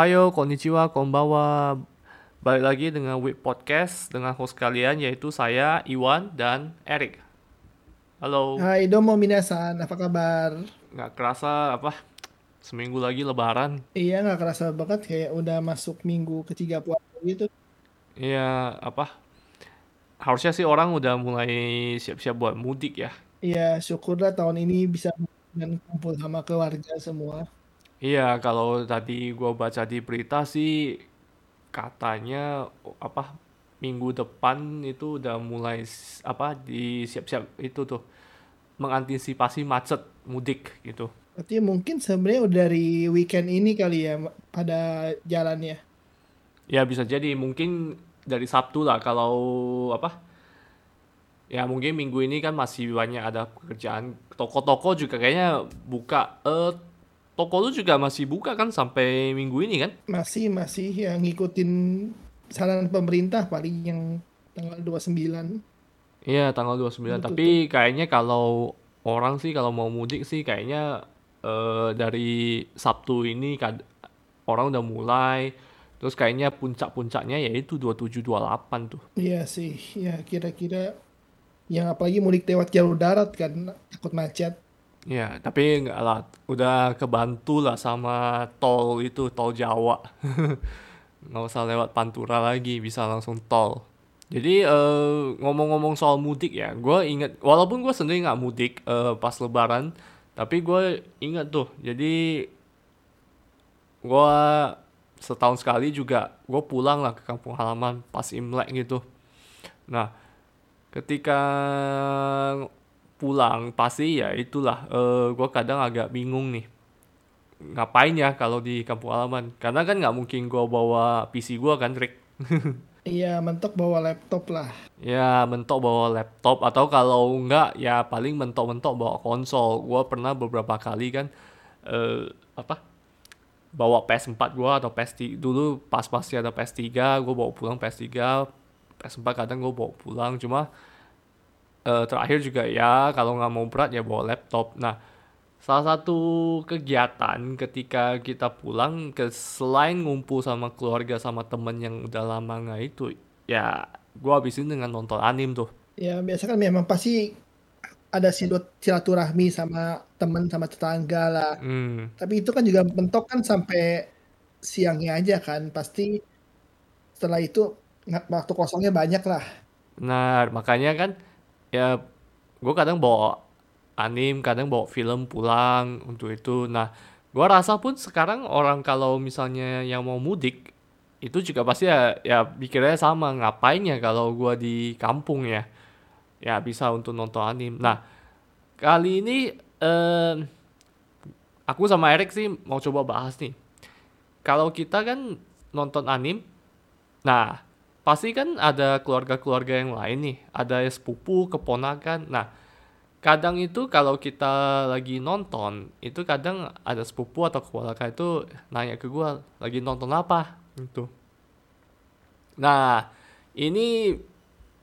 Ohayo, konnichiwa, konbawa. Balik lagi dengan Wit Podcast dengan host kalian yaitu saya, Iwan, dan Erik. Halo. Hai domo minasan, apa kabar? Nggak kerasa apa seminggu lagi lebaran. Iya nggak kerasa banget kayak udah masuk minggu ketiga puasa gitu. Iya, apa harusnya sih orang udah mulai siap-siap buat mudik ya. Iya syukurlah tahun ini bisa dan kumpul sama keluarga semua. Iya, kalau tadi gua baca di berita sih katanya apa minggu depan itu udah mulai apa di siap-siap itu tuh mengantisipasi macet mudik gitu. Berarti mungkin sebenarnya udah dari weekend ini kali ya pada jalannya. Ya bisa jadi mungkin dari Sabtu lah kalau apa ya mungkin minggu ini kan masih banyak ada pekerjaan toko-toko juga kayaknya buka eh toko lu juga masih buka kan sampai minggu ini kan? Masih masih yang ngikutin saran pemerintah paling yang tanggal 29 Iya, tanggal 29. mau tutup. Tapi kayaknya kalau orang sih kalau mau mudik sih kayaknya eh, dari Sabtu ini kad- orang udah mulai. Terus kayaknya puncak-puncaknya yaitu 27 28 tuh. Iya sih, ya kira-kira yang apalagi mudik lewat jalur darat kan takut macet. Iya, tapi enggak lah. Udah kebantu lah sama tol itu, tol Jawa. Nggak usah lewat Pantura lagi, bisa langsung tol. Jadi eh, ngomong-ngomong soal mudik ya, gue inget, walaupun gue sendiri nggak mudik eh, pas Lebaran, tapi gue inget tuh. Jadi gue setahun sekali juga gue pulang lah ke kampung halaman pas Imlek gitu. Nah, ketika pulang pasti ya itulah eh gue kadang agak bingung nih. Ngapain ya kalau di kampung halaman? Karena kan nggak mungkin gue bawa PC gue kan Rick? Iya mentok bawa laptop lah. ya mentok bawa laptop. Atau kalau enggak ya paling mentok-mentok bawa konsol. Gue pernah beberapa kali kan eh apa bawa PS4 gue atau PS3 dulu pas masih ada PS3 gue bawa pulang PS3 PS4 kadang gue bawa pulang. Cuma eh, terakhir juga ya kalau nggak mau berat ya bawa laptop. Nah, salah satu kegiatan ketika kita pulang ke selain ngumpul sama keluarga sama temen yang udah lama nggak itu, ya gua habisin dengan nonton anim tuh. Ya biasa kan memang pasti ada silut- silaturahmi sama teman sama tetangga lah. Hmm, Tapi itu kan juga mentok kan sampai siangnya aja kan. Pasti setelah itu waktu kosongnya banyak lah. Nah, makanya kan ya gue kadang bawa anim, kadang bawa film pulang untuk itu. Nah, gua rasa pun sekarang orang kalau misalnya yang mau mudik itu juga pasti ya, ya pikirnya sama ngapain ya kalau gua di kampung ya ya bisa untuk nonton anim. Nah, kali ini eh, aku sama Erik sih mau coba bahas nih. Kalau kita kan nonton anim, nah pasti kan ada keluarga-keluarga yang lain nih, ada sepupu, keponakan. Nah, kadang itu kalau kita lagi nonton, itu kadang ada sepupu atau keponakan itu nanya ke gua lagi nonton apa gitu. Nah, ini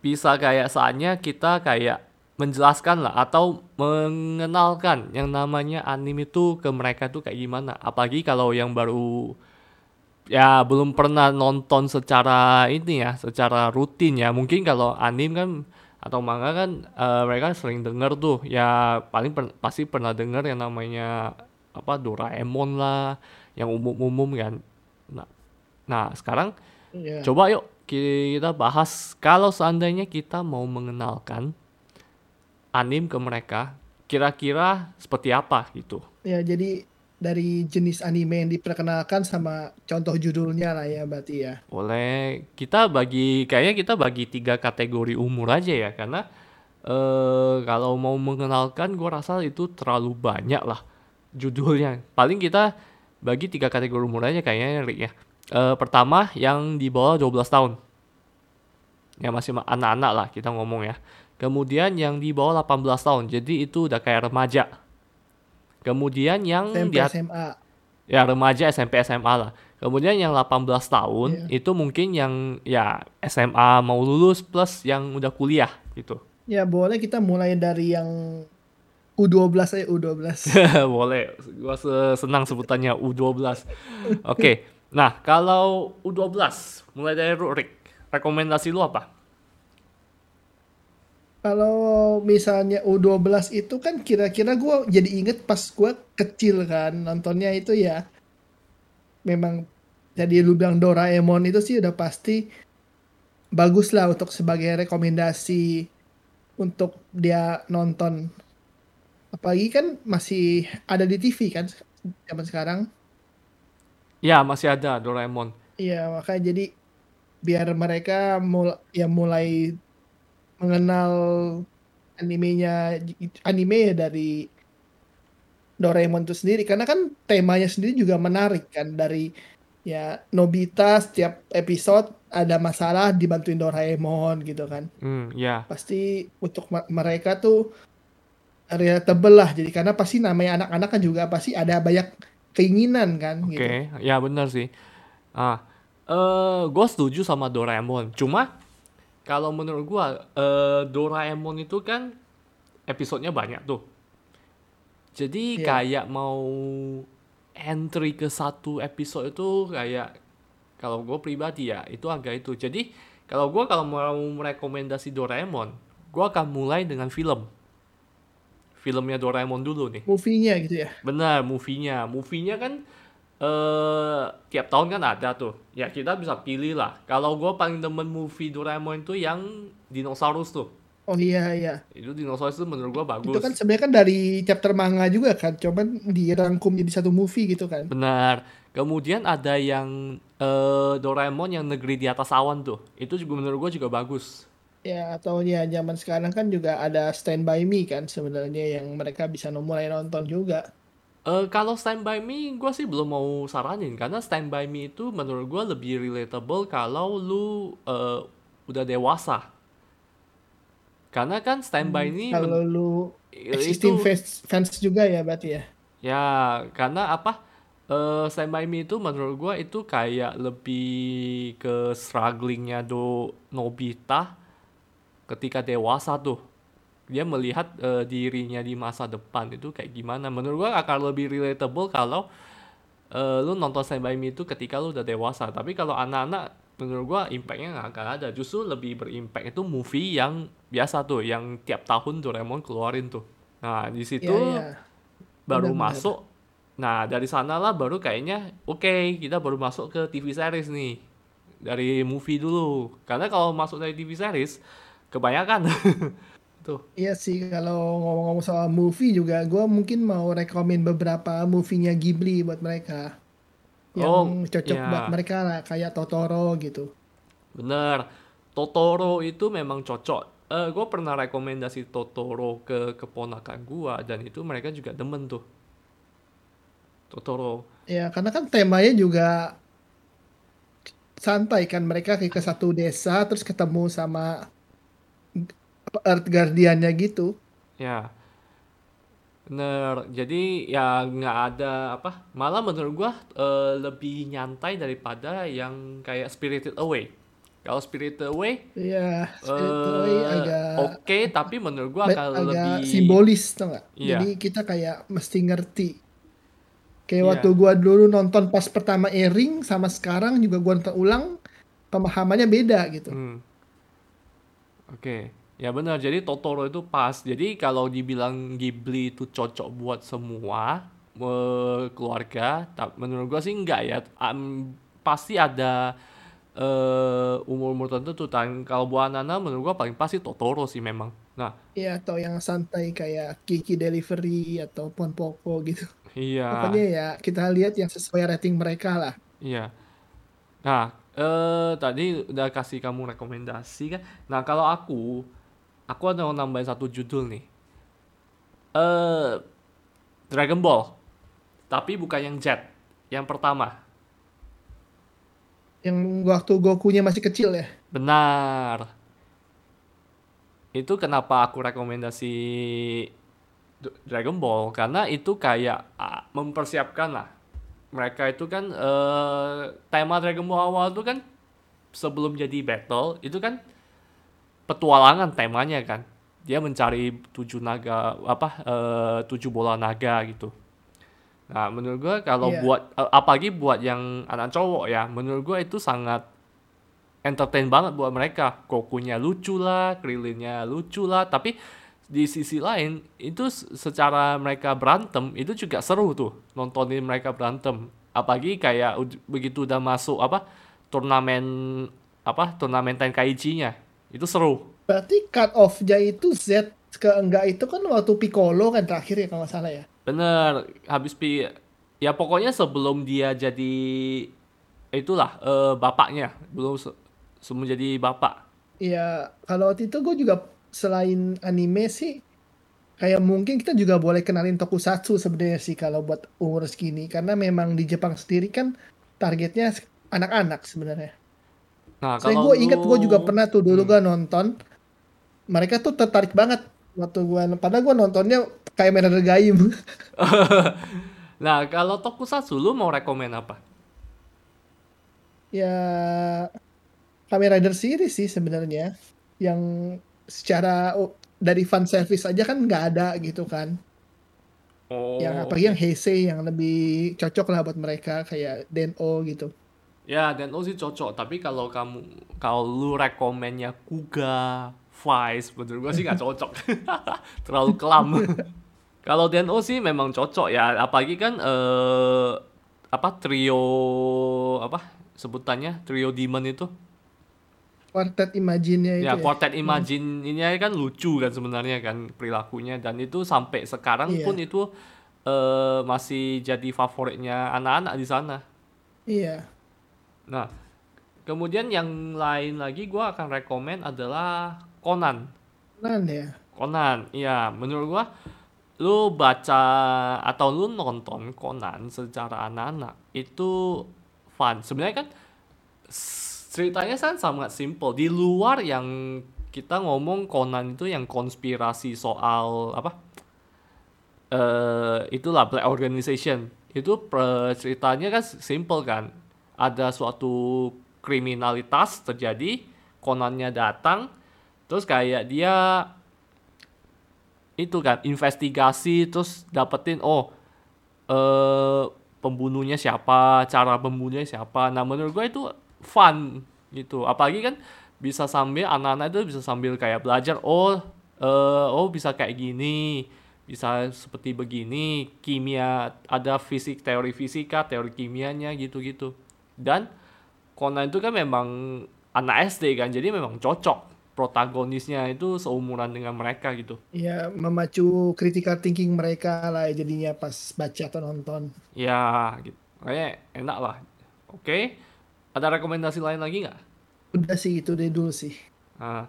bisa kayak saatnya kita kayak menjelaskan lah atau mengenalkan yang namanya anime itu ke mereka tuh kayak gimana. Apalagi kalau yang baru ya belum pernah nonton secara ini ya, secara rutin ya. Mungkin kalau anime kan atau manga kan eh, mereka sering denger tuh ya paling per- pasti pernah denger yang namanya apa Doraemon lah, yang umum-umum kan. Nah, nah sekarang Ya. Coba yuk kita bahas kalau seandainya kita mau mengenalkan anim ke mereka, kira-kira seperti apa gitu. Ya jadi dari jenis anime yang diperkenalkan sama contoh judulnya lah ya berarti ya. Boleh kita bagi kayaknya kita bagi tiga kategori umur aja ya karena eh kalau mau mengenalkan gue rasa itu terlalu banyak lah judulnya. Paling kita bagi tiga kategori umur aja kayaknya Rick ya. Eh, pertama yang di bawah 12 tahun. yang masih ma- anak-anak lah kita ngomong ya. Kemudian yang di bawah 18 tahun, jadi itu udah kayak remaja. Kemudian yang SMP di at- SMA. ya remaja SMP SMA lah. Kemudian yang 18 tahun Iya. itu mungkin yang ya SMA mau lulus plus yang udah kuliah gitu. Ya boleh kita mulai dari yang U12 aja U12. Boleh, gua se- senang sebutannya U12. Oke, Nah, kalau U12, mulai dari Rick, rekomendasi lu apa? Kalau misalnya U12 itu kan kira-kira gue jadi inget pas gue kecil kan nontonnya itu ya. Memang jadi lu bilang Doraemon itu sih udah pasti bagus lah untuk sebagai rekomendasi untuk dia nonton. Apalagi kan masih ada di TV kan zaman sekarang. Ya, masih ada Doraemon. iya makanya jadi biar mereka mul ya mulai mengenal animenya anime ya dari Doraemon itu sendiri karena kan temanya sendiri juga menarik kan dari ya Nobita setiap episode ada masalah dibantuin Doraemon gitu kan Hmm, ya. pasti untuk mereka tuh relatable lah jadi karena pasti namanya anak-anak kan juga pasti ada banyak keinginan kan Oke, gitu ya benar sih. Ah, eh gue setuju sama Doraemon. Cuma kalau menurut gue eh, Doraemon itu kan episodenya banyak tuh. Jadi Iya. kayak mau entry ke satu episode itu kayak kalau gue pribadi ya itu agak itu. Jadi kalau gue kalau mau merekomendasi Doraemon, gue akan mulai dengan film. Filmnya Doraemon dulu nih. movie-nya gitu ya Benar, movie-nya. Movie-nya kan eh tiap tahun kan ada tuh. Ya kita bisa pilih lah. Kalau gue paling demen movie Doraemon itu yang dinosaurus tuh. oh iya iya Itu dinosaurus itu menurut gue bagus. itu kan sebenarnya kan dari chapter manga juga kan cuman dirangkum jadi satu movie gitu kan Benar. Kemudian ada yang eh Doraemon yang negeri di atas awan tuh. Itu juga menurut gue juga bagus. ya atau ya zaman sekarang kan juga ada Stand By Me kan sebenarnya yang mereka bisa mulai nonton juga Eh kalau Stand By Me, gue sih belum mau saranin karena Stand By Me itu menurut gue lebih relatable kalau lu eh, udah dewasa. Karena kan Stand By Me men- kalau lu itu- existing fans, fans juga ya berarti ya Ya, karena apa? Eh Stand By Me itu menurut gua itu kayak lebih ke strugglingnya do Nobita ketika dewasa tuh. Dia melihat eh, dirinya di masa depan itu kayak gimana. Menurut gua akan lebih relatable kalau eh, lu nonton Stand By Me itu ketika lu udah dewasa. Tapi kalau anak-anak menurut gua impactnya nggak akan ada. Justru lebih berimpact itu movie yang biasa tuh, yang tiap tahun Doraemon keluarin tuh. Nah, di situ Iya, iya. baru Benar-benar. masuk. Nah, dari sanalah baru kayaknya oke, kita baru masuk ke TV series nih. Dari movie dulu. Karena kalau masuk dari TV series kebanyakan. Tuh. Iya sih kalau ngomong-ngomong soal movie juga gue mungkin mau rekomen beberapa movie-nya Ghibli buat mereka yang Oh, cocok iya. buat mereka lah kayak Totoro gitu Bener. Totoro itu memang cocok. Eh, gue pernah rekomendasi Totoro ke keponakan gua dan itu mereka juga demen tuh. Totoro. ya karena kan temanya juga santai kan mereka ke satu desa terus ketemu sama Earth Guardian-nya gitu Ya. Bener. Jadi ya nggak ada apa. Malah menurut gua eh, lebih nyantai daripada yang kayak Spirited Away. Kalau Spirited Away Iya, Spirited agak oke tapi menurut gua agak lebih simbolis tau nggak? Iya. Jadi kita kayak mesti ngerti. Kayak Iya. waktu gua dulu nonton pas pertama airing sama sekarang juga gua nonton ulang pemahamannya beda gitu. Hmm. Oke. Ya benar. Jadi Totoro itu pas. Jadi kalau dibilang Ghibli itu cocok buat semua eh, keluarga, menurut gua sih enggak ya. Am- pasti ada eh, umur-umur tertentu. Dan kalau buat anak-anak menurut gua paling pasti Totoro sih memang. Nah, Iya atau yang santai kayak Kiki Delivery atau Ponpoko gitu. iya. Pokoknya ya kita lihat yang sesuai rating mereka lah. Iya. Nah, eh tadi udah kasih kamu rekomendasi kan. Nah, kalau aku aku ada mau nambahin satu judul nih. Eh Dragon Ball. Tapi bukan yang Z, yang pertama. Yang waktu Gokunya masih kecil ya. Benar. Itu kenapa aku rekomendasi Dragon Ball karena itu kayak ah, mempersiapkan lah. Mereka itu kan eh, tema Dragon Ball awal itu kan sebelum jadi battle itu kan petualangan temanya kan. Dia mencari tujuh naga apa eh, tujuh bola naga gitu. Nah, menurut gua kalau Iya. buat eh, apalagi buat yang anak cowok ya, menurut gua itu sangat entertain banget buat mereka. Gokunya lucu lah, Krillinnya lucu lah, tapi di sisi lain itu secara mereka berantem itu juga seru tuh nontonin mereka berantem. Apalagi kayak begitu udah masuk apa turnamen apa turnamen Tenkaichi-nya. Itu seru. Berarti cut off-nya itu Z ke enggak itu kan waktu Piccolo kan terakhir ya kalau nggak salah ya. Bener, habis pi ya pokoknya sebelum dia jadi itulah eh, bapaknya, belum se- sebelum jadi bapak. Iya, kalau waktu itu gue juga selain anime sih kayak mungkin kita juga boleh kenalin tokusatsu sebenarnya sih kalau buat umur segini karena memang di Jepang sendiri kan targetnya anak-anak sebenarnya. Nah, Saya kalau gue inget gue juga pernah tuh dulu Hmm. gue nonton mereka tuh tertarik banget waktu gue padahal gue nontonnya kayak main Gaim. Nah, kalau tokusatsu lu mau rekomen apa? ya Kamen Rider series sih sebenarnya yang secara oh, dari fan service aja kan nggak ada gitu kan. Oh, yang apalagi yang Heisei yang lebih cocok lah buat mereka kayak Den-O gitu. Ya dan sih cocok, tapi kalau kamu kalau lu rekomennya Kuga, Vice, menurut gua sih nggak cocok. Terlalu kelam. kalau DNO sih memang cocok ya, apalagi kan eh apa trio apa sebutannya trio demon itu Quartet Imagine-nya itu ya ya. quartet imagine ini kan lucu kan sebenarnya kan perilakunya dan itu sampai sekarang Iya. pun itu eh, masih jadi favoritnya anak-anak di sana Iya. Nah kemudian yang lain lagi gua akan rekomen adalah Conan. Nan ya. Conan iya. Menurut gua lu baca atau lu nonton Conan secara anak-anak itu fun. Sebenarnya kan ceritanya kan sangat simple. Di luar yang kita ngomong Conan itu yang konspirasi soal apa eh itulah Black Organization. Itu per- ceritanya kan simple kan ada suatu kriminalitas terjadi Conannya datang terus kayak dia itu kan investigasi terus dapetin oh eh pembunuhnya siapa cara pembunuhnya siapa. Nah menurut gue itu fun gitu. Apalagi kan bisa sambil anak-anak itu bisa sambil kayak belajar oh eh oh bisa kayak gini bisa seperti begini kimia ada fisik teori fisika teori kimianya gitu-gitu dan Conan itu kan memang anak SD kan jadi memang cocok protagonisnya itu seumuran dengan mereka gitu Ya memacu critical thinking mereka lah jadinya pas baca atau nonton. Ya, gitu. Kayaknya enak lah. Oke. Ada rekomendasi lain lagi nggak? Udah sih itu deh dulu sih. Nah,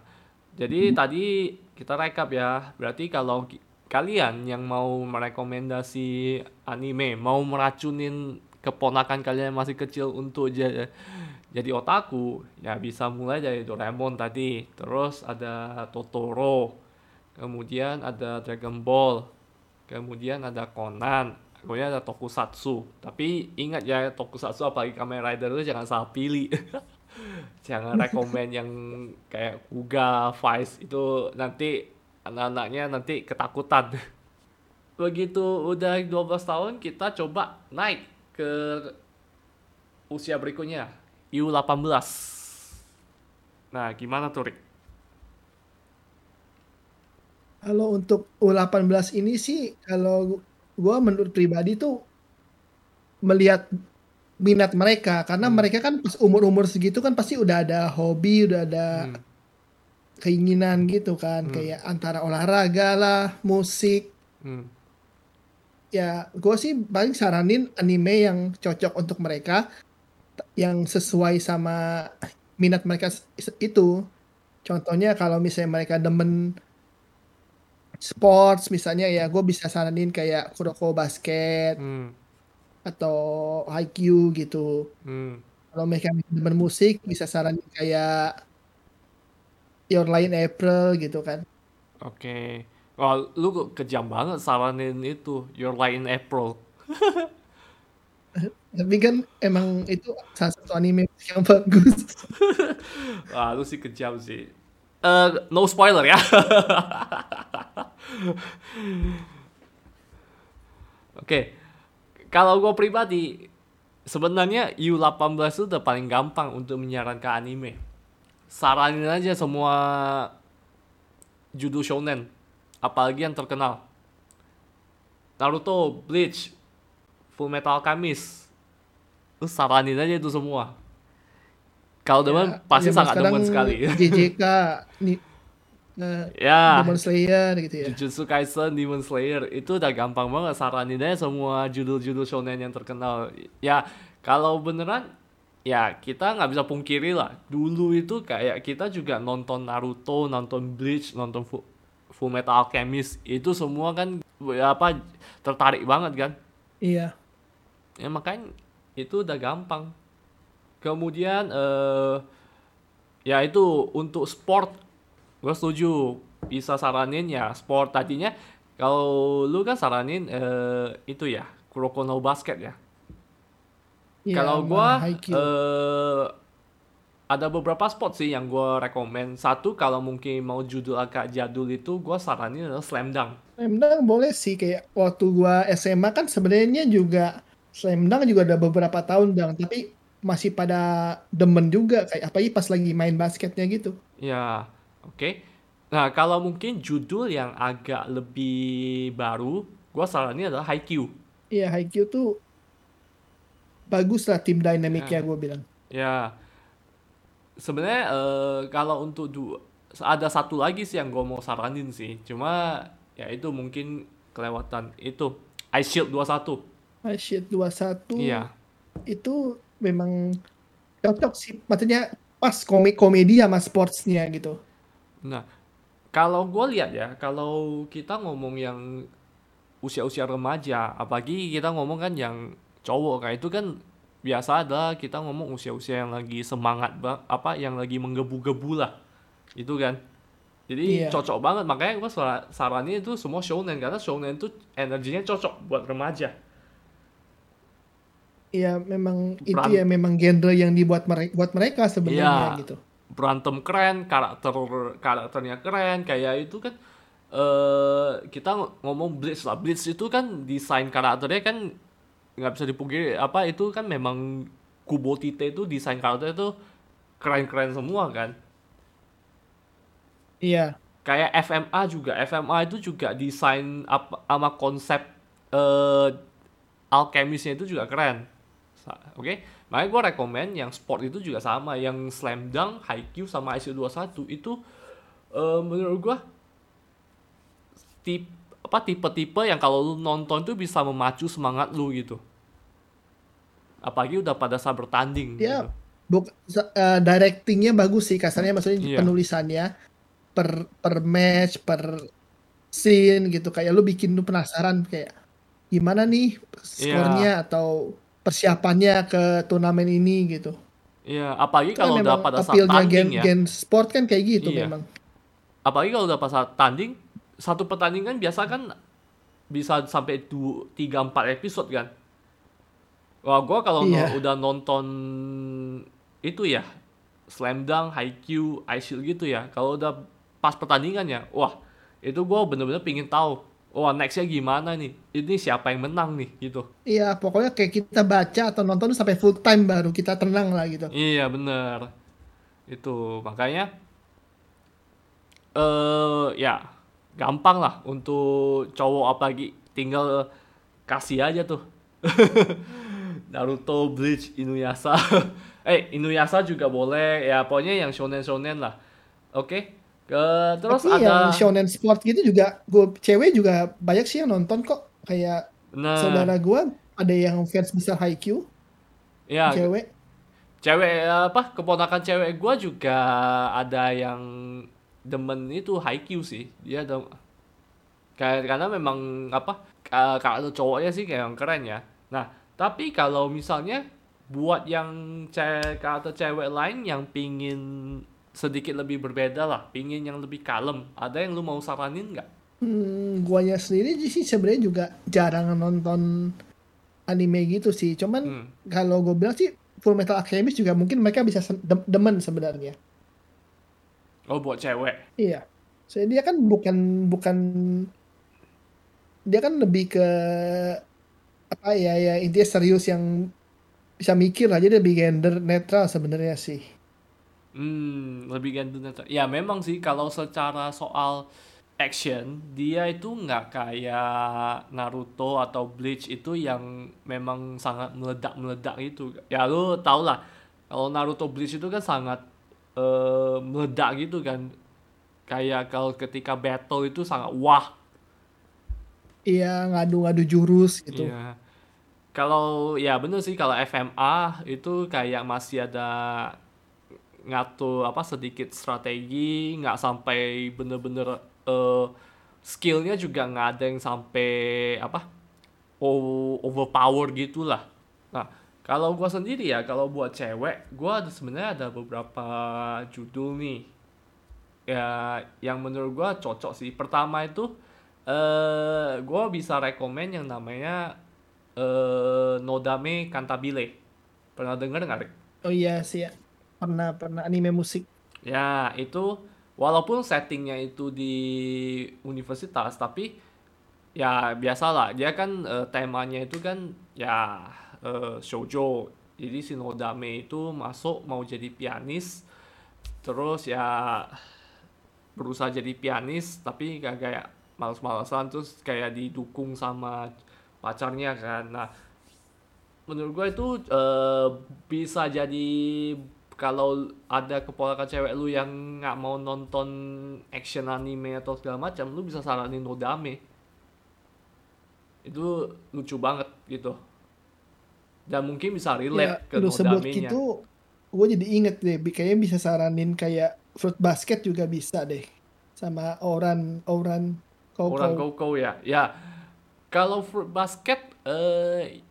jadi tadi kita rekap ya. Berarti kalau kalian yang mau merekomendasi anime, mau meracunin keponakan kalian yang masih kecil untuk ja- jadi otaku, ya bisa mulai dari Doraemon tadi. Terus ada Totoro. Kemudian ada Dragon Ball. Kemudian ada Conan. Kemudian ada Tokusatsu. Tapi ingat ya Tokusatsu apalagi Kamen Rider itu jangan salah pilih. jangan rekomen yang kayak Kuga, Vice itu nanti anak-anaknya nanti ketakutan. Begitu udah 12 tahun kita coba naik ke usia berikutnya U18. Nah, gimana tuh Rick? Kalau untuk U18 ini sih kalau gua menurut pribadi tuh melihat minat mereka karena Hmm. mereka kan pas umur-umur segitu kan pasti udah ada hobi, udah ada Hmm. keinginan gitu kan Hmm. kayak antara olahraga lah, musik. Hmm. Ya, gue sih paling saranin anime yang cocok untuk mereka yang sesuai sama minat mereka itu. Contohnya kalau misalnya mereka demen sports misalnya ya gue bisa saranin kayak Kuroko Basket Hmm. atau Haikyuu gitu. Hmm. Kalau mereka demen musik bisa saranin kayak Your in April gitu kan. Oke. Wah, lu kejam banget saranin itu Your Lie in April. Tapi kan emang itu salah satu anime yang bagus. Wah, lu sih kejam sih. Eh, no spoiler ya. Oke. kalau gue pribadi sebenarnya U18 itu udah paling gampang untuk menyarankan anime. Saranin aja semua judul shonen, apalagi yang terkenal. Naruto, Bleach, Full Metal Alchemist. Lu saranin aja itu semua. Kalau demen Ya, pasti zaman sangat demen sekali. JJK, nih, eh, ya. Demon Slayer gitu ya. Jujutsu Kaisen, Demon Slayer itu udah gampang banget saranin aja semua judul-judul shonen yang terkenal. Ya kalau beneran ya kita nggak bisa pungkiri lah. Dulu itu kayak kita juga nonton Naruto, nonton Bleach, nonton Fu- Full Metal Alchemist itu semua kan apa tertarik banget kan. Iya. Ya makanya itu udah gampang. Kemudian eh ya itu untuk sport gue setuju bisa saranin ya sport tadinya kalau lu kan saranin eh itu ya Kuroko no Basket ya. Iya, kalau Haikyuu. eh ada beberapa spot sih yang gua rekomen. Satu kalau mungkin mau judul agak jadul itu gua saranin adalah Slam Dunk. Slam Dunk boleh sih kayak waktu gua SMA kan sebenarnya juga Slam Dunk juga ada beberapa tahun dong, tapi masih pada demen juga kayak apalagi pas lagi main basketnya gitu. Ya, oke. Nah, kalau mungkin judul yang agak lebih baru, gua saranin adalah Haikyuu. Iya, Haikyuu tuh bagus lah tim dynamicnya Ya. gue bilang. Ya, sebenarnya eh, kalau untuk du- ada satu lagi sih yang gue mau saranin sih. Cuma ya itu mungkin kelewatan itu Ice Shield 21. Ah, shit 21 Iya. itu memang cocok sih. Maksudnya pas komik komedi sama sportsnya gitu. Nah, kalau gue lihat ya, kalau kita ngomong yang usia-usia remaja, apalagi kita ngomong kan yang cowok kayak itu kan biasa ada kita ngomong usia-usia yang lagi semangat ba- apa yang lagi menggebu-gebu lah. Itu kan. Jadi Iya. cocok banget makanya gue saranin itu semua shonen karena shonen itu energinya cocok buat remaja. Iya, memang itu Beran- ya memang genre yang dibuat mereka buat mereka sebenarnya Iya. gitu. berantem keren, karakter karakternya keren, kayak itu kan eh kita ng- ngomong Blitz lah. Blitz itu kan desain karakternya kan nggak bisa dipungkiri apa itu kan memang Kubo Tite itu desain karakternya itu keren-keren semua kan. Iya. Kayak FMA juga, FMA itu juga desain apa sama konsep eh alkemisnya itu juga keren. Oke, makanya gue rekomen yang sport itu juga sama, yang slam dunk, Haikyuu sama ICU21 itu eh menurut gue tip apa tipe-tipe yang kalau lu nonton tuh bisa memacu semangat lu gitu. Apalagi udah pada saat bertanding Iya. gitu. Buk, eh, directingnya bagus sih kasarnya maksudnya Iya. penulisannya per per match per scene gitu kayak lu bikin lu penasaran kayak gimana nih skornya atau persiapannya ke turnamen ini gitu. Iya, apalagi Itu kan kalau udah pada saat appeal-nya gen, tanding ya. gen sport kan kayak gitu Iya. memang. apalagi kalau udah pas saat tanding satu pertandingan biasa kan bisa sampai du, 3 4 episode kan. Wah, gua kalau no- Iya. udah nonton itu ya Slam Dunk, Haikyuu, Ice Shield gitu ya. Kalau udah pas pertandingannya, wah, itu gua bener-bener pingin tahu, wah nextnya gimana nih? Ini siapa yang menang nih gitu. Iya, pokoknya kayak kita baca atau nonton sampai full time baru kita tenang lah gitu. Iya bener Itu makanya eh ya gampang lah untuk cowok apalagi tinggal kasih aja tuh. Naruto, Bleach, Inuyasha. eh Inuyasha juga boleh ya pokoknya yang shonen shonen lah. Oke. Ke terus Tapi yang ada shonen sport gitu juga gue cewek juga banyak sih yang nonton kok kayak nah saudara gue ada yang fans besar Haikyuu ya cewek cewek apa keponakan cewek gua juga ada yang demen itu Haikyuu sih dia ada kayak karena memang apa ka- karakter cowoknya sih kayak yang keren ya nah tapi kalau misalnya buat yang ce karakter cewek lain yang pingin sedikit lebih berbeda lah pingin yang lebih kalem ada yang lu mau saranin nggak Hmm, guanya sendiri sih sebenarnya juga jarang nonton anime gitu sih. Cuman Hmm. kalau gue bilang sih Full Metal Alchemist juga mungkin mereka bisa demen sebenarnya. Oh buat cewek Iya. So, dia kan bukan bukan dia kan lebih ke apa ya ya intinya serius yang bisa mikir lah jadi lebih gender netral sebenarnya sih Hmm, lebih ganteng netral. Ya memang sih kalau secara soal action dia itu nggak kayak Naruto atau Bleach itu yang memang sangat meledak-meledak itu. Ya lu tau lah kalau Naruto Bleach itu kan sangat eh, meledak gitu kan. Kayak kalau ketika battle itu sangat wah. iya ngadu-ngadu jurus gitu Iya. Kalau ya bener sih kalau FMA itu kayak masih ada ngatur apa sedikit strategi nggak sampai bener-bener eh, skillnya juga nggak ada yang sampai apa overpower gitulah nah kalau gua sendiri ya kalau buat cewek gua ada sebenarnya ada beberapa judul nih. Ya yang menurut gua cocok sih. Pertama itu eh gua bisa rekomen yang namanya eh Nodame Cantabile. Pernah denger nggak Rick? oh iya sih ya. Pernah pernah. Anime musik. Ya, itu walaupun settingnya itu di universitas, tapi ya biasalah, dia kan eh, temanya itu kan ya eh, shoujo. Jadi si Nodame itu masuk mau jadi pianis, terus ya berusaha jadi pianis, tapi kayak kayak males-malesan, terus kayak didukung sama pacarnya kan. Nah, menurut gue itu eh, bisa jadi kalau ada keponakan cewek lu yang nggak mau nonton action anime atau segala macam, lu bisa saranin Nodame. Itu lucu banget gitu. Dan mungkin bisa ya relate ke lu sebut gitu gue jadi inget deh kayaknya bisa saranin kayak fruit basket juga bisa deh sama Oran Oran Orang Koko Koko ya. Ya, kalau Fruit Basket eh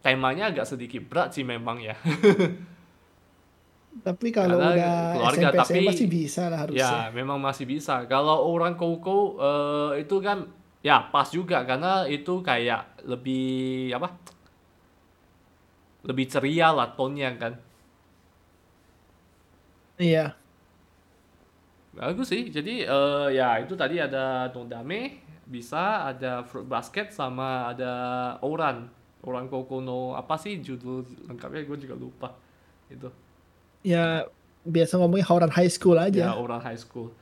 temanya agak sedikit berat sih memang ya. tapi kalau Karena udah keluarga SMP tapi SMA sih bisa lah harusnya Ya, memang masih bisa. Kalau orang koko eh, itu kan ya pas juga karena itu kayak lebih apa? Lebih ceria lah tonnya kan. iya Bagus sih. Jadi eh, ya itu tadi ada Nodame, bisa ada Fruit Basket sama ada Oran. Orang Koko no apa sih judul lengkapnya gue juga lupa. Itu. ya biasa ngomongnya Hauran High School Ya, aja Oran High School.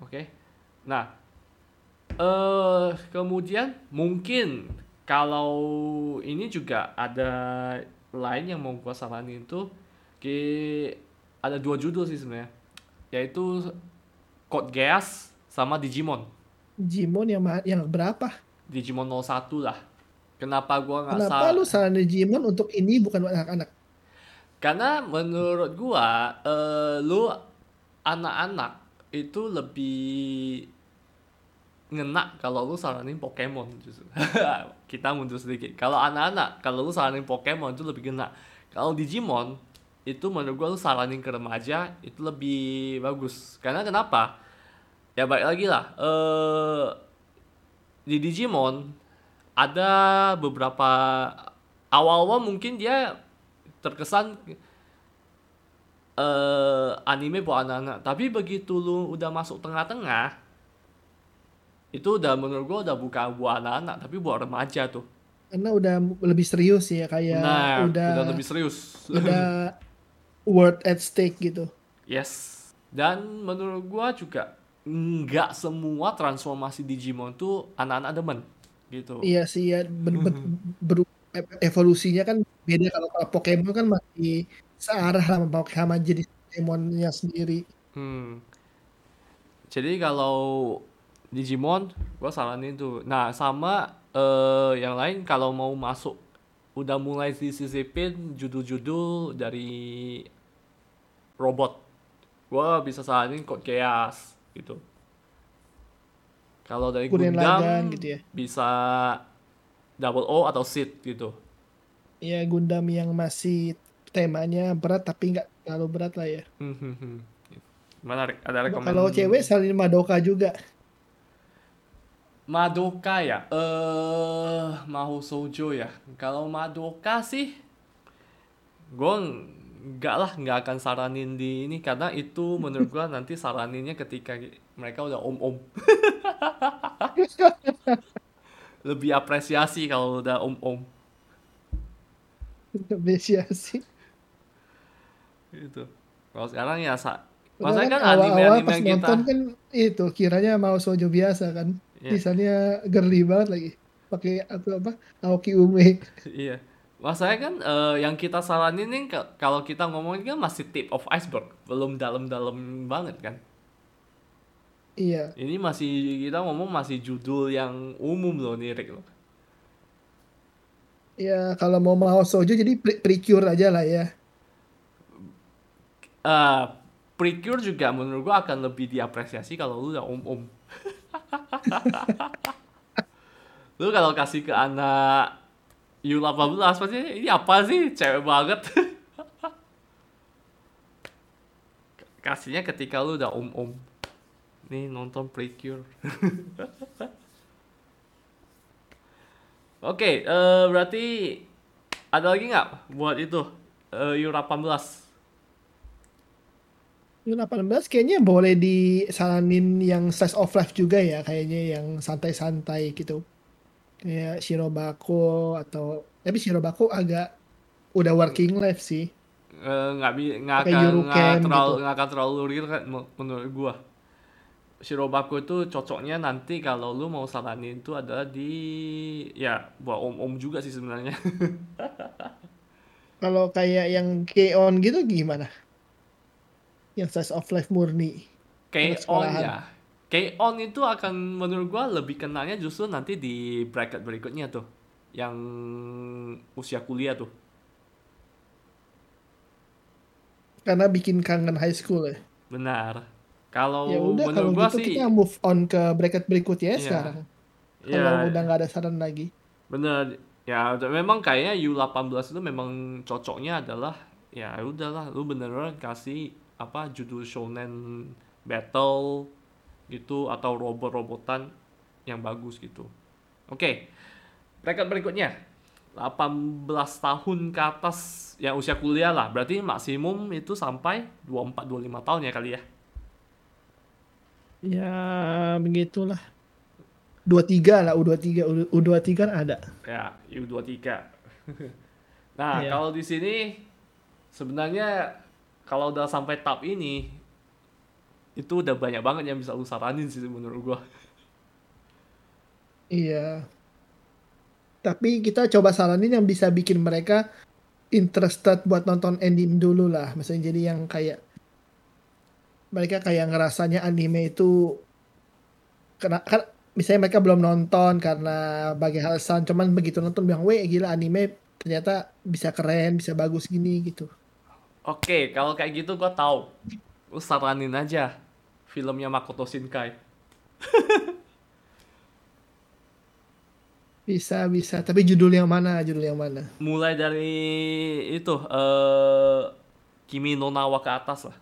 Oke. Nah, eh kemudian mungkin kalau ini juga ada lain yang mau gua saranin itu ke ada dua judul sih sebenarnya. Yaitu Code Geass sama Digimon. Digimon yang yang berapa? Digimon 01 lah. Kenapa gua nggak kenapa sa lu saranin Digimon untuk ini bukan buat anak-anak? Karena menurut gua eh lu anak-anak itu lebih ngena kalau lu saranin Pokemon justru. Kita mundur sedikit. Kalau anak-anak, kalau lu saranin Pokemon itu lebih ngena. Kalau Digimon itu menurut gua lu saranin ke remaja itu lebih bagus. Karena kenapa? Ya baik lagi lah. Eh di Digimon ada beberapa awal-awal mungkin dia terkesan eh anime buat anak-anak, tapi begitu lu udah masuk tengah-tengah itu udah menurut gua udah bukan buat anak-anak tapi buat remaja tuh. karena udah lebih serius ya kayak Nah, udah udah lebih serius. udah word at stake gitu Yes. Dan menurut gua juga nggak semua transformasi Digimon tuh anak-anak demen gitu. iya sih ya ber, ber- ber- evolusinya kan beda kalau kalau Pokemon kan masih searah lah sama sama jenis Pokemonnya sendiri Hmm. Jadi kalau Digimon, gua saranin tuh. Nah, sama eh, yang lain kalau mau masuk udah mulai disisipin judul-judul dari robot. Gua bisa saranin Code Geass gitu. Kalau dari Gundam gitu ya bisa Double O atau Sid gitu. ya Gundam yang masih temanya berat tapi nggak terlalu berat lah ya Hmm, hmm, hmm. Menarik. Ada rekomend kalau cewek salin Madoka juga Madoka ya? Eh, Mahou Shoujo ya. Kalau Madoka sih, gue nggak lah, nggak akan saranin di ini karena itu menurut gue nanti saraninnya ketika mereka udah om-om. Lebih apresiasi kalau udah om-om. apresiasi. Itu. Kalau sekarang ya sa masalahnya kan kan anime-anime pas kita nonton kan itu kiranya mau sojo biasa kan. Ya Desainnya girly banget lagi. Pakai apa apa Aoki Ume. iya. Masalahnya kan eh, yang kita saranin nih ka- kalau kita ngomongin kan masih tip of iceberg, belum dalam-dalam banget kan. Iya. Ini masih kita ngomong masih judul yang umum loh nih Rick loh. Ya kalau mau mau sojo jadi pre precure aja lah ya. Eh, Precure juga menurut gua akan lebih diapresiasi kalau lu udah om-om. Lu kalau kasih ke anak U18 pasti ini apa sih cewek banget. Kasihnya ketika lu udah om-om. Nih nonton Precure. Oke, eh, berarti ada lagi nggak buat itu eh, U18? U18 kayaknya boleh disaranin yang slice of life juga ya kayaknya yang santai-santai gitu. Kayak Shirobako atau tapi Shirobako agak udah working life sih. Eh, nggak bi nggak akan nggak terlalu gitu. nggak akan terlalu real kan me- menurut gua. Shirobako itu cocoknya nanti kalau lu mau saranin itu adalah di ya buat om-om juga sih sebenarnya. Kalau kayak yang K-On gitu gimana? Yang slice of life murni. K-on sekolahan. ya. K-on itu akan menurut gua lebih kenanya justru nanti di bracket berikutnya tuh. Yang usia kuliah tuh. Karena bikin kangen high school ya. Benar. Kalau Ya udah kalau gua gitu sih kita move on ke bracket berikutnya ya Iya. sekarang. ya Kalau udah nggak ada saran lagi. Bener, ya memang kayaknya U18 itu memang cocoknya adalah ya udahlah lu beneran kasih apa judul shonen battle gitu atau robot-robotan yang bagus gitu. Oke. Bracket berikutnya 18 tahun ke atas yang usia kuliah lah. Berarti maksimum itu sampai 24 25 tahun ya kali ya. Ya begitulah. 23 lah U23 U- U23 kan ada. Ya, U23. nah, Iya. kalau di sini sebenarnya kalau udah sampai tahap ini itu udah banyak banget yang bisa lu saranin sih menurut gua. Iya. Tapi kita coba saranin yang bisa bikin mereka interested buat nonton anime dulu lah. Maksudnya jadi yang kayak mereka kayak ngerasanya anime itu kena kan misalnya mereka belum nonton karena bagi alasan cuman begitu nonton bilang weh gila anime ternyata bisa keren bisa bagus gini gitu Oke, kalau kayak gitu gua tahu. Lu saranin aja filmnya Makoto Shinkai. bisa bisa tapi judul yang mana judul yang mana Mulai dari itu eh Kimi no Nawa ke atas lah.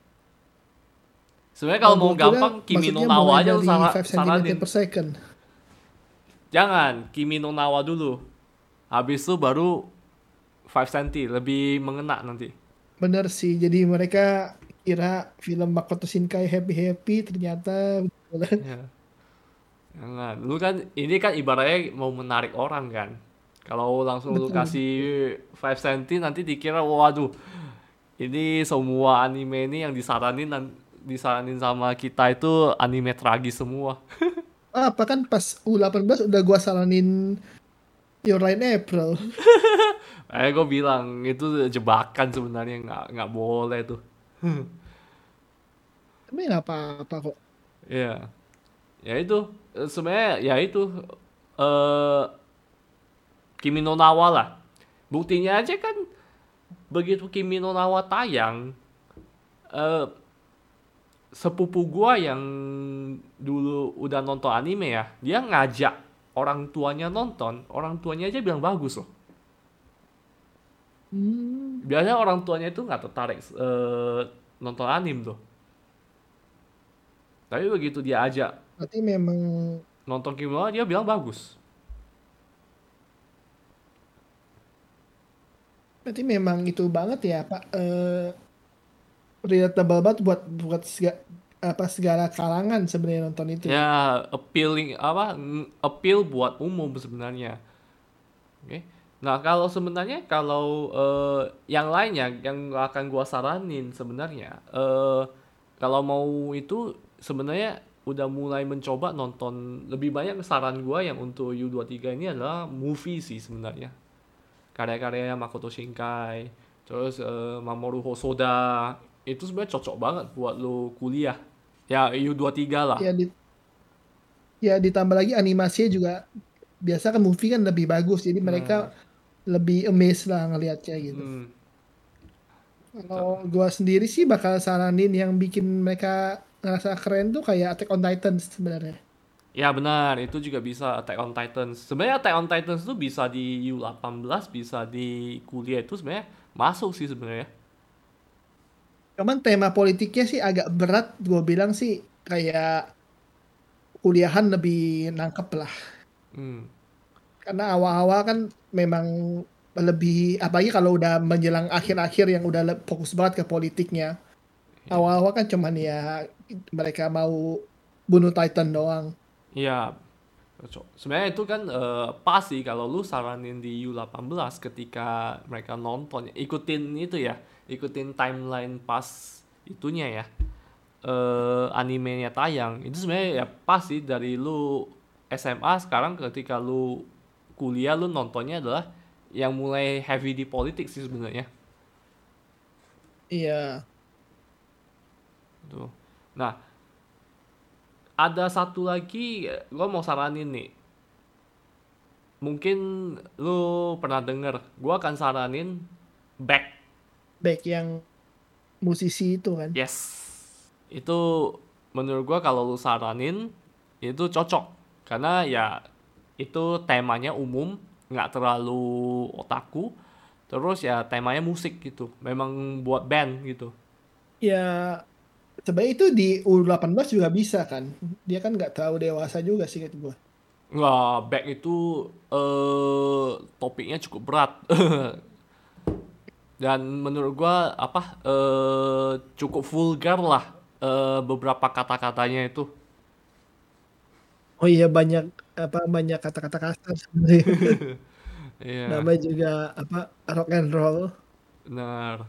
Sebenarnya kalau Oh, mau gampang Kimi no Nawa aja lu dari sara- 5 cm saranin. per second Jangan, Kimi no Nawa dulu. Habis itu baru 5 cm, lebih mengena nanti. Bener sih jadi mereka kira film Makoto Shinkai happy happy ternyata Ya. Jangan. Lu kan ini kan ibaratnya mau menarik orang kan. Kalau langsung lu Betul, kasih 5 cm nanti dikira waduh. Ini semua anime ini yang disaranin disaranin sama kita itu anime tragis semua. apa kan pas U18 udah gua saranin Your Line April Eh gue bilang itu jebakan sebenarnya nggak nggak boleh tuh. tapi nggak apa-apa kok Iya. Ya itu sebenarnya ya itu eh Kimi no Nawa lah. Buktinya aja kan begitu Kimi no Nawa tayang eh sepupu gua yang dulu udah nonton anime ya, dia ngajak orang tuanya nonton, orang tuanya aja bilang bagus loh. Hmm, Biasanya orang tuanya itu nggak tertarik eh, nonton anime tuh. Tapi begitu dia ajak berarti memang nonton Kimi no Nawa, dia bilang bagus. berarti memang itu banget ya pak eh relatable banget buat buat sega- apa segala kalangan sebenarnya nonton itu Ya appealing apa appeal buat umum sebenarnya. Oke. Nah, kalau sebenarnya kalau eh, yang lainnya yang akan gua saranin sebenarnya eh kalau mau itu sebenarnya udah mulai mencoba nonton lebih banyak saran gua yang untuk U23 ini adalah movie sih sebenarnya. Karya-karya Makoto Shinkai, terus eh, Mamoru Hosoda itu sebenarnya cocok banget buat lo kuliah. Ya U23 lah. Ya di ya ditambah lagi animasinya juga biasa kan movie kan lebih bagus jadi mereka Nah, lebih amazed lah ngelihatnya gitu. hmm. Kalau gua sendiri sih bakal saranin yang bikin mereka ngerasa keren tuh kayak Attack on Titan sebenarnya. Ya benar, itu juga bisa Attack on Titans. Sebenarnya Attack on Titans itu bisa di U18, bisa di kuliah itu sebenarnya masuk sih sebenarnya. Cuman tema politiknya sih agak berat, gue bilang sih kayak kuliahan lebih nangkep lah. Hmm. Karena awal-awal kan memang lebih, apalagi kalau udah menjelang akhir-akhir yang udah fokus banget ke politiknya. Ya. Awal-awal kan cuman ya mereka mau bunuh Titan doang. Iya. Sebenarnya itu kan eh, pas sih kalau lu saranin di U18 ketika mereka nonton, ikutin itu ya, ikutin timeline pas itunya ya, eh animenya tayang. Itu sebenarnya ya pas sih dari lu SMA sekarang ketika lu kuliah lu nontonnya adalah yang mulai heavy di politik sih sebenarnya. Iya. Tuh. Nah, ada satu lagi gue mau saranin nih. Mungkin lu pernah denger, gue akan saranin Back. Back yang musisi itu kan. Yes. Itu menurut gue kalau lu saranin itu cocok. Karena ya itu temanya umum, nggak terlalu otaku. Terus ya temanya musik gitu. Memang buat band gitu. Ya sebenarnya itu di U18 juga bisa kan. Dia kan nggak terlalu dewasa juga sih kata gue. Nggak, back itu eh topiknya cukup berat. Dan menurut gua apa eh cukup vulgar lah eh beberapa kata-katanya itu. Oh iya banyak apa banyak kata-kata kasar sebenarnya. Iya, Namanya juga apa rock and roll. benar.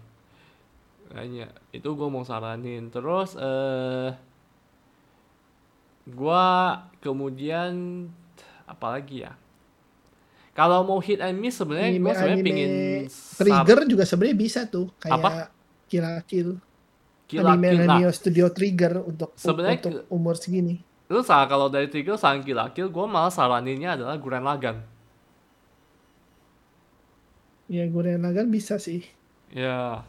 Kayaknya itu gua mau saranin. Terus eh gua kemudian apa lagi ya? Kalau mau hit and miss sebenarnya gua sebenarnya pingin Trigger juga sebenarnya bisa tuh apa? kayak Kill la Kill. Kill Anime anime studio Trigger untuk sebenarnya untuk umur segini. Terus ah, kalau dari Kill la Kill, gue malah saraninnya adalah Gurren Lagann. Ya Gurren Lagann bisa sih. Ya,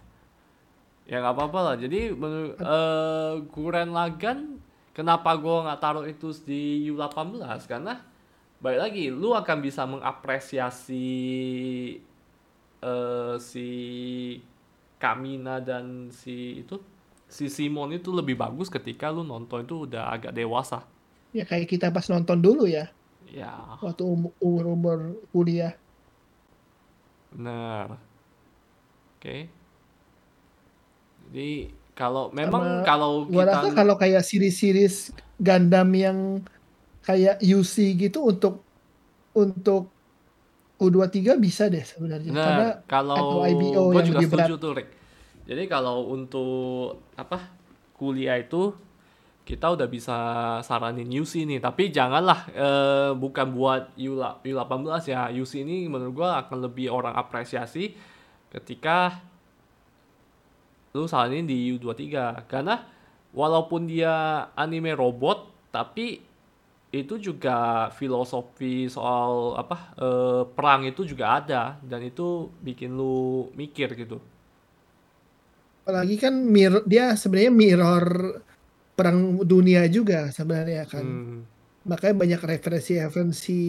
ya nggak apa-apa lah. Jadi menurut eh Gurren Lagann, kenapa gue nggak taruh itu di U18? Karena balik lagi, lu akan bisa mengapresiasi eh si Kamina dan si itu si Simon itu lebih bagus ketika lu nonton itu udah agak dewasa. Ya kayak kita pas nonton dulu ya Ya, waktu um- umur-umur kuliah. benar. Oke. Jadi kalau memang Sama kalau gua kita rasa kalau kayak series-series Gundam yang kayak UC gitu untuk untuk U23 bisa deh sebenarnya. Karena Benar, kalau IBO gue yang juga lebih berat. setuju tuh, Rick. Jadi kalau untuk apa kuliah itu kita udah bisa saranin UC nih, tapi janganlah eh, bukan buat U, U18 ya. UC ini menurut gua akan lebih orang apresiasi ketika lu saranin di U23 karena walaupun dia anime robot tapi itu juga filosofi soal apa eh, perang itu juga ada dan itu bikin lu mikir gitu. Apalagi kan mirror dia sebenarnya mirror perang dunia juga sebenarnya kan. Hmm, Makanya banyak referensi-referensi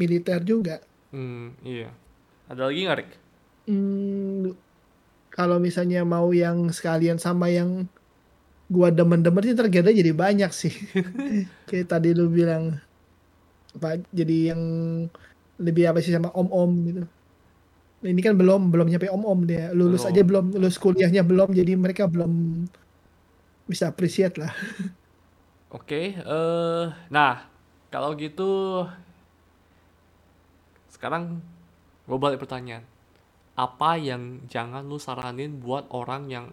militer juga. hmm, iya. Ada lagi nggak, Rick? Hmm, kalau misalnya mau yang sekalian sama yang gua demen-demen sih terkadang jadi banyak sih. Kayak tadi lu bilang apa jadi yang lebih apa sih sama om-om gitu. Ini kan belum belum nyampe om-om dia. Lulus aja Belum. belum, lulus kuliahnya belum jadi mereka belum bisa appreciate lah. Oke, eh nah kalau gitu sekarang gue balik pertanyaan apa yang jangan lu saranin buat orang yang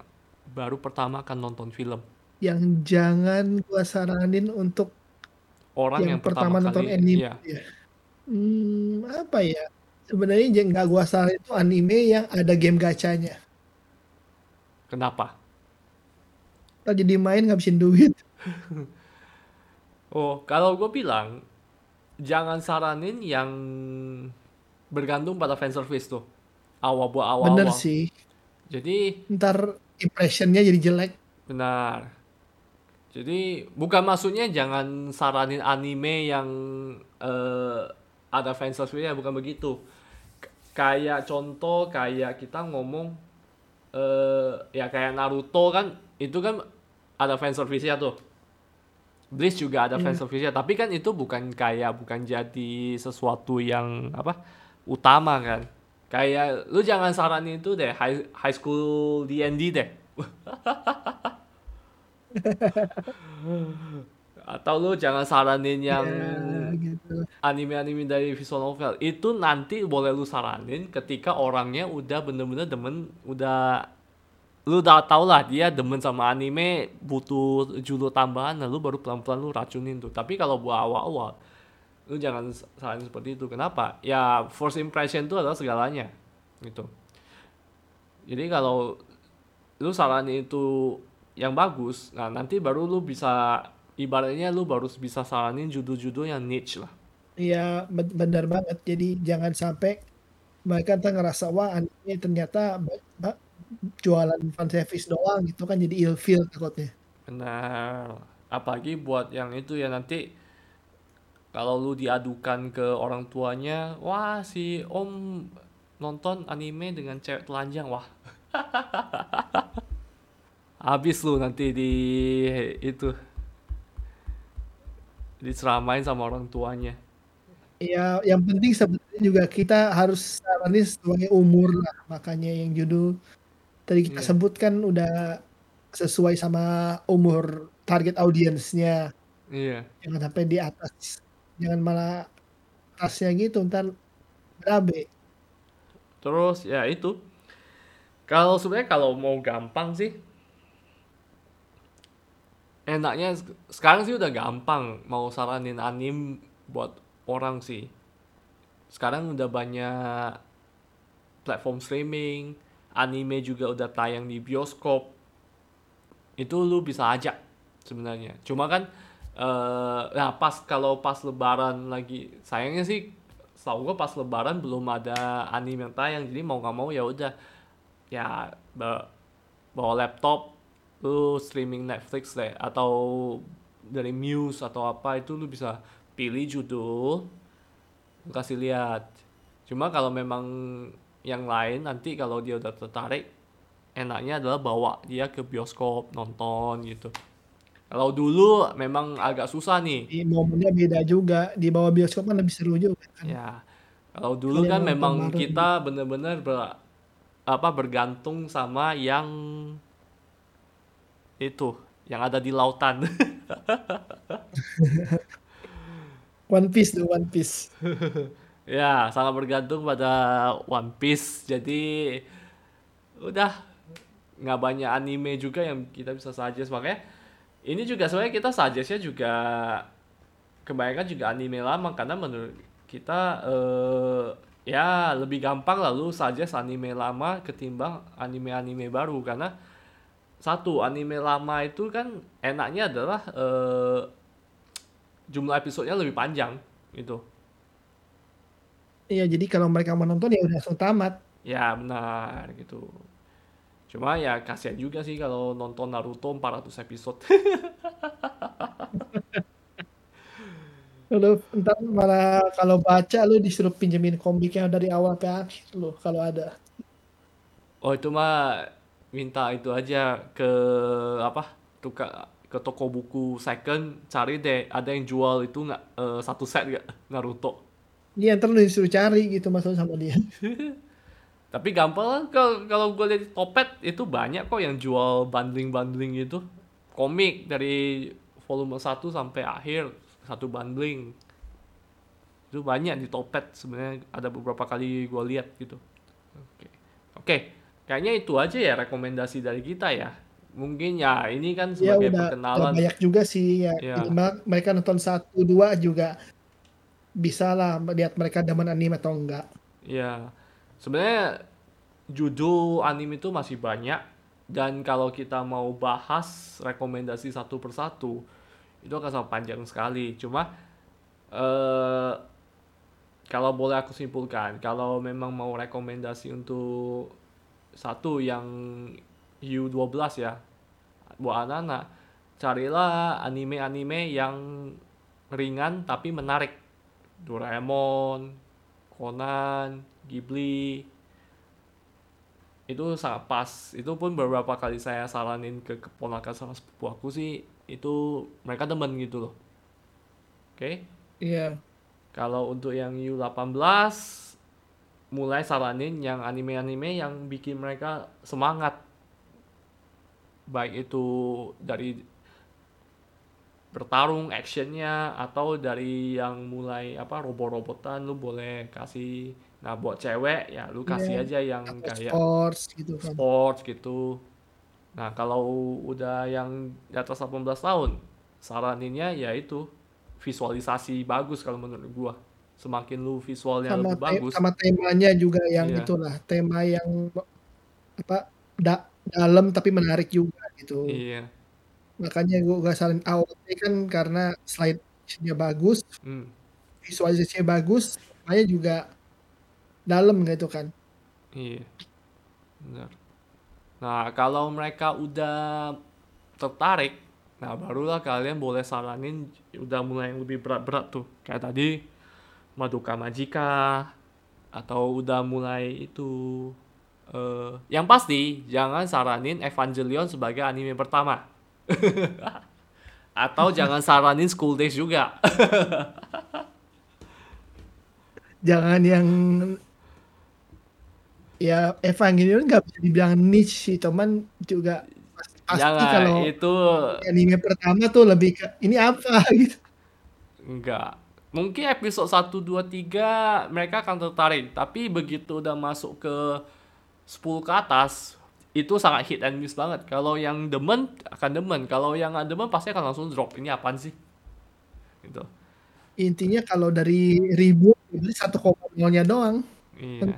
baru pertama akan nonton film Yang jangan gua saranin untuk orang yang, yang pertama pertama nonton kali anime ya ya. Hmm, apa ya? Sebenarnya yang nggak gua saranin itu anime yang ada game gacanya. kenapa Ntar jadi main ngabisin duit. oh kalau gue bilang jangan saranin yang bergantung pada fan service tuh awal buat Bener awal-awal sih. jadi Ntar impressionnya jadi jelek. benar jadi bukan maksudnya jangan saranin anime yang eh, ada fan service ya bukan begitu kayak contoh kayak kita ngomong eh ya kayak Naruto kan itu kan ada fan service-nya tuh. Bleach juga ada fan service-nya tapi kan itu bukan kayak bukan jadi sesuatu yang apa utama kan. Kayak lu jangan saranin itu deh high, high school D&D deh. Atau lu jangan saranin yang Ya, gitu. anime-anime dari visual novel. Itu nanti boleh lu saranin ketika orangnya udah bener-bener demen udah lu udah tau lah dia demen sama anime butuh judul tambahan nah baru pelan-pelan lu racunin tuh. Tapi kalau buat awal-awal lu jangan saranin seperti itu. Kenapa? Ya first impression itu adalah segalanya gitu. Jadi kalau lu saranin itu yang bagus nah nanti baru lu bisa ibaratnya lu baru bisa saranin judul-judul yang niche lah Iya, ben- benar banget. Jadi jangan sampai mereka ntar ngerasa wah anime ternyata jualan fan service doang gitu kan jadi ilfeel takutnya. Benar. Apalagi buat yang itu ya nanti kalau lu diadukan ke orang tuanya, wah si om nonton anime dengan cewek telanjang, wah. Habis lu nanti di itu diceramain sama orang tuanya. Ya, yang penting sebenarnya juga kita harus saranin sesuai umur lah. Makanya yang judul tadi kita Iya. sebut kan udah sesuai sama umur target audiensnya. Iya. Jangan sampai di atas, jangan malah atasnya gitu ntar berabe. Terus ya itu. Kalau sebenarnya kalau mau gampang sih enaknya sek- sekarang sih udah gampang mau saranin anim buat orang sih. Sekarang udah banyak platform streaming, anime juga udah tayang di bioskop. Itu lu bisa ajak sebenarnya. Cuma kan eh nah pas kalau pas lebaran lagi sayangnya sih setahu gua pas lebaran belum ada anime yang tayang jadi mau nggak mau ya udah ya ba- bawa laptop lu streaming Netflix deh atau dari Muse atau apa itu lu bisa pilih judul lu kasih lihat cuma kalau memang yang lain nanti kalau dia udah tertarik enaknya adalah bawa dia ke bioskop nonton gitu kalau dulu memang agak susah nih Di momennya beda juga. Di bawah bioskop kan lebih seru juga kan. ya kalau dulu Kalian kan memang kita bener-bener ber- apa bergantung sama yang itu yang ada di lautan. One Piece tuh One Piece. ya sangat bergantung pada One Piece. Jadi udah nggak banyak anime juga yang kita bisa suggest. Makanya ini juga sebenarnya kita suggestnya juga kebanyakan juga anime lama. Karena menurut kita eh, ya lebih gampang lalu suggest anime lama ketimbang anime-anime baru. Karena satu anime lama itu kan enaknya adalah eh, jumlah episodenya lebih panjang gitu Iya, jadi kalau mereka mau nonton ya udah langsung tamat. Ya benar gitu. Cuma ya kasihan juga sih kalau nonton Naruto 400 episode. Lu ntar malah kalau baca lu disuruh pinjemin komiknya dari awal sampai akhir lu kalau ada. oh itu mah minta itu aja ke apa tuka ke toko buku second cari deh ada yang jual itu nggak eh, satu set nggak Naruto. Dia ntar lu disuruh cari gitu masalah sama dia. Tapi gampang kalau kalau gue lihat di Topet itu banyak kok yang jual bundling-bundling gitu. Komik dari volume 1 sampai akhir satu bundling. Itu banyak di Topet sebenarnya ada beberapa kali gue lihat gitu. Oke. Oke, kayaknya itu aja ya rekomendasi dari kita ya. Mungkin ya ini kan Ya sebagai udah, udah perkenalan. banyak juga sih ya. Ya, mereka nonton satu dua juga bisa lah lihat mereka demen anime atau enggak. ya. Sebenarnya judul anime itu masih banyak dan kalau kita mau bahas rekomendasi satu persatu itu akan sangat panjang sekali. Cuma eh kalau boleh aku simpulkan, kalau memang mau rekomendasi untuk satu yang U12 ya, buat anak-anak, carilah anime-anime yang ringan tapi menarik. Doraemon, Conan, Ghibli, itu sangat pas. Itu pun beberapa kali saya saranin ke keponakan sama sepupu aku sih, itu mereka demen gitu loh. Oke? Iya. Kalau untuk yang U18 mulai saranin yang anime-anime yang bikin mereka semangat. Baik itu dari bertarung actionnya atau dari yang mulai apa robot-robotan lu boleh kasih nah buat cewek ya lu kasih Iya. aja yang kayak sports gitu kan. sports gitu nah kalau udah yang di atas 18 tahun saraninnya ya itu visualisasi bagus kalau menurut gua semakin lu visualnya Sama lebih bagus. sama temanya juga yang iya. itulah, tema yang apa da dalam tapi menarik juga gitu. iya. Makanya gua gua saranin AOT kan karena action-nya bagus, hmm, visualisasinya bagus, temanya juga dalam gitu kan. iya. Benar. Nah kalau mereka udah tertarik nah barulah kalian boleh saranin udah mulai yang lebih berat-berat tuh. Kayak tadi Madoka Magica atau udah mulai itu eh yang pasti jangan saranin Evangelion sebagai anime pertama. Atau jangan saranin School Days juga. Jangan yang ya Evangelion nggak bisa dibilang niche sih, teman juga pasti pasti jangan kalau itu anime pertama tuh lebih ke ini apa? Gitu. enggak mungkin episode 1 2 3 mereka akan tertarik. Tapi begitu udah masuk ke 10 ke atas itu sangat hit and miss banget. Kalau yang demen akan demen. Kalau yang nggak demen pasti akan langsung drop. Ini apaan sih? Gitu. Intinya kalau dari reboot berarti 1,0-nya doang. Iya.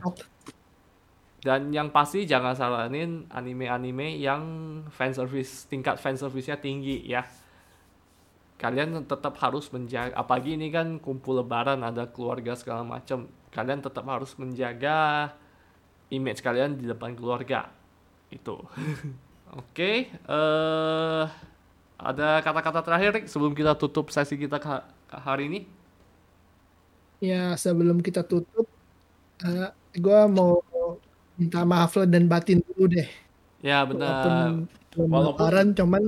Dan yang pasti jangan saranin anime-anime yang fan service tingkat fan service-nya tinggi ya kalian tetap harus menjaga apalagi ini kan kumpul lebaran ada keluarga segala macam. Kalian tetap harus menjaga image kalian di depan keluarga. Itu. Oke eh ada kata-kata terakhir Rick, sebelum kita tutup sesi kita hari ini? Ya sebelum kita tutup, eh, gua mau minta maaf dan batin dulu deh. ya Walaupun benar belum walaupun lebaran, cuman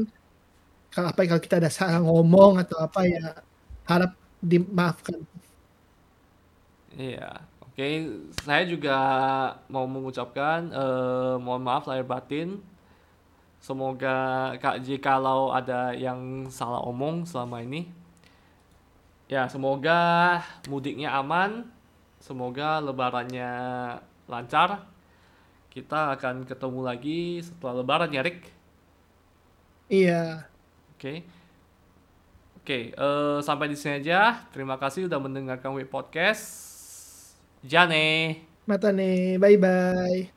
apa kalau kita ada salah ngomong atau apa ya harap dimaafkan. Iya, oke. Saya juga mau mengucapkan eh, mohon maaf lahir batin. Semoga Kak jikalau ada yang salah omong selama ini. Ya, semoga mudiknya aman. Semoga lebarannya lancar. Kita akan ketemu lagi setelah lebaran ya, Rick. Iya, Oke. Oke, eh, sampai di sini aja. Terima kasih udah mendengarkan Web Podcast. Jane. mata nih, bye bye.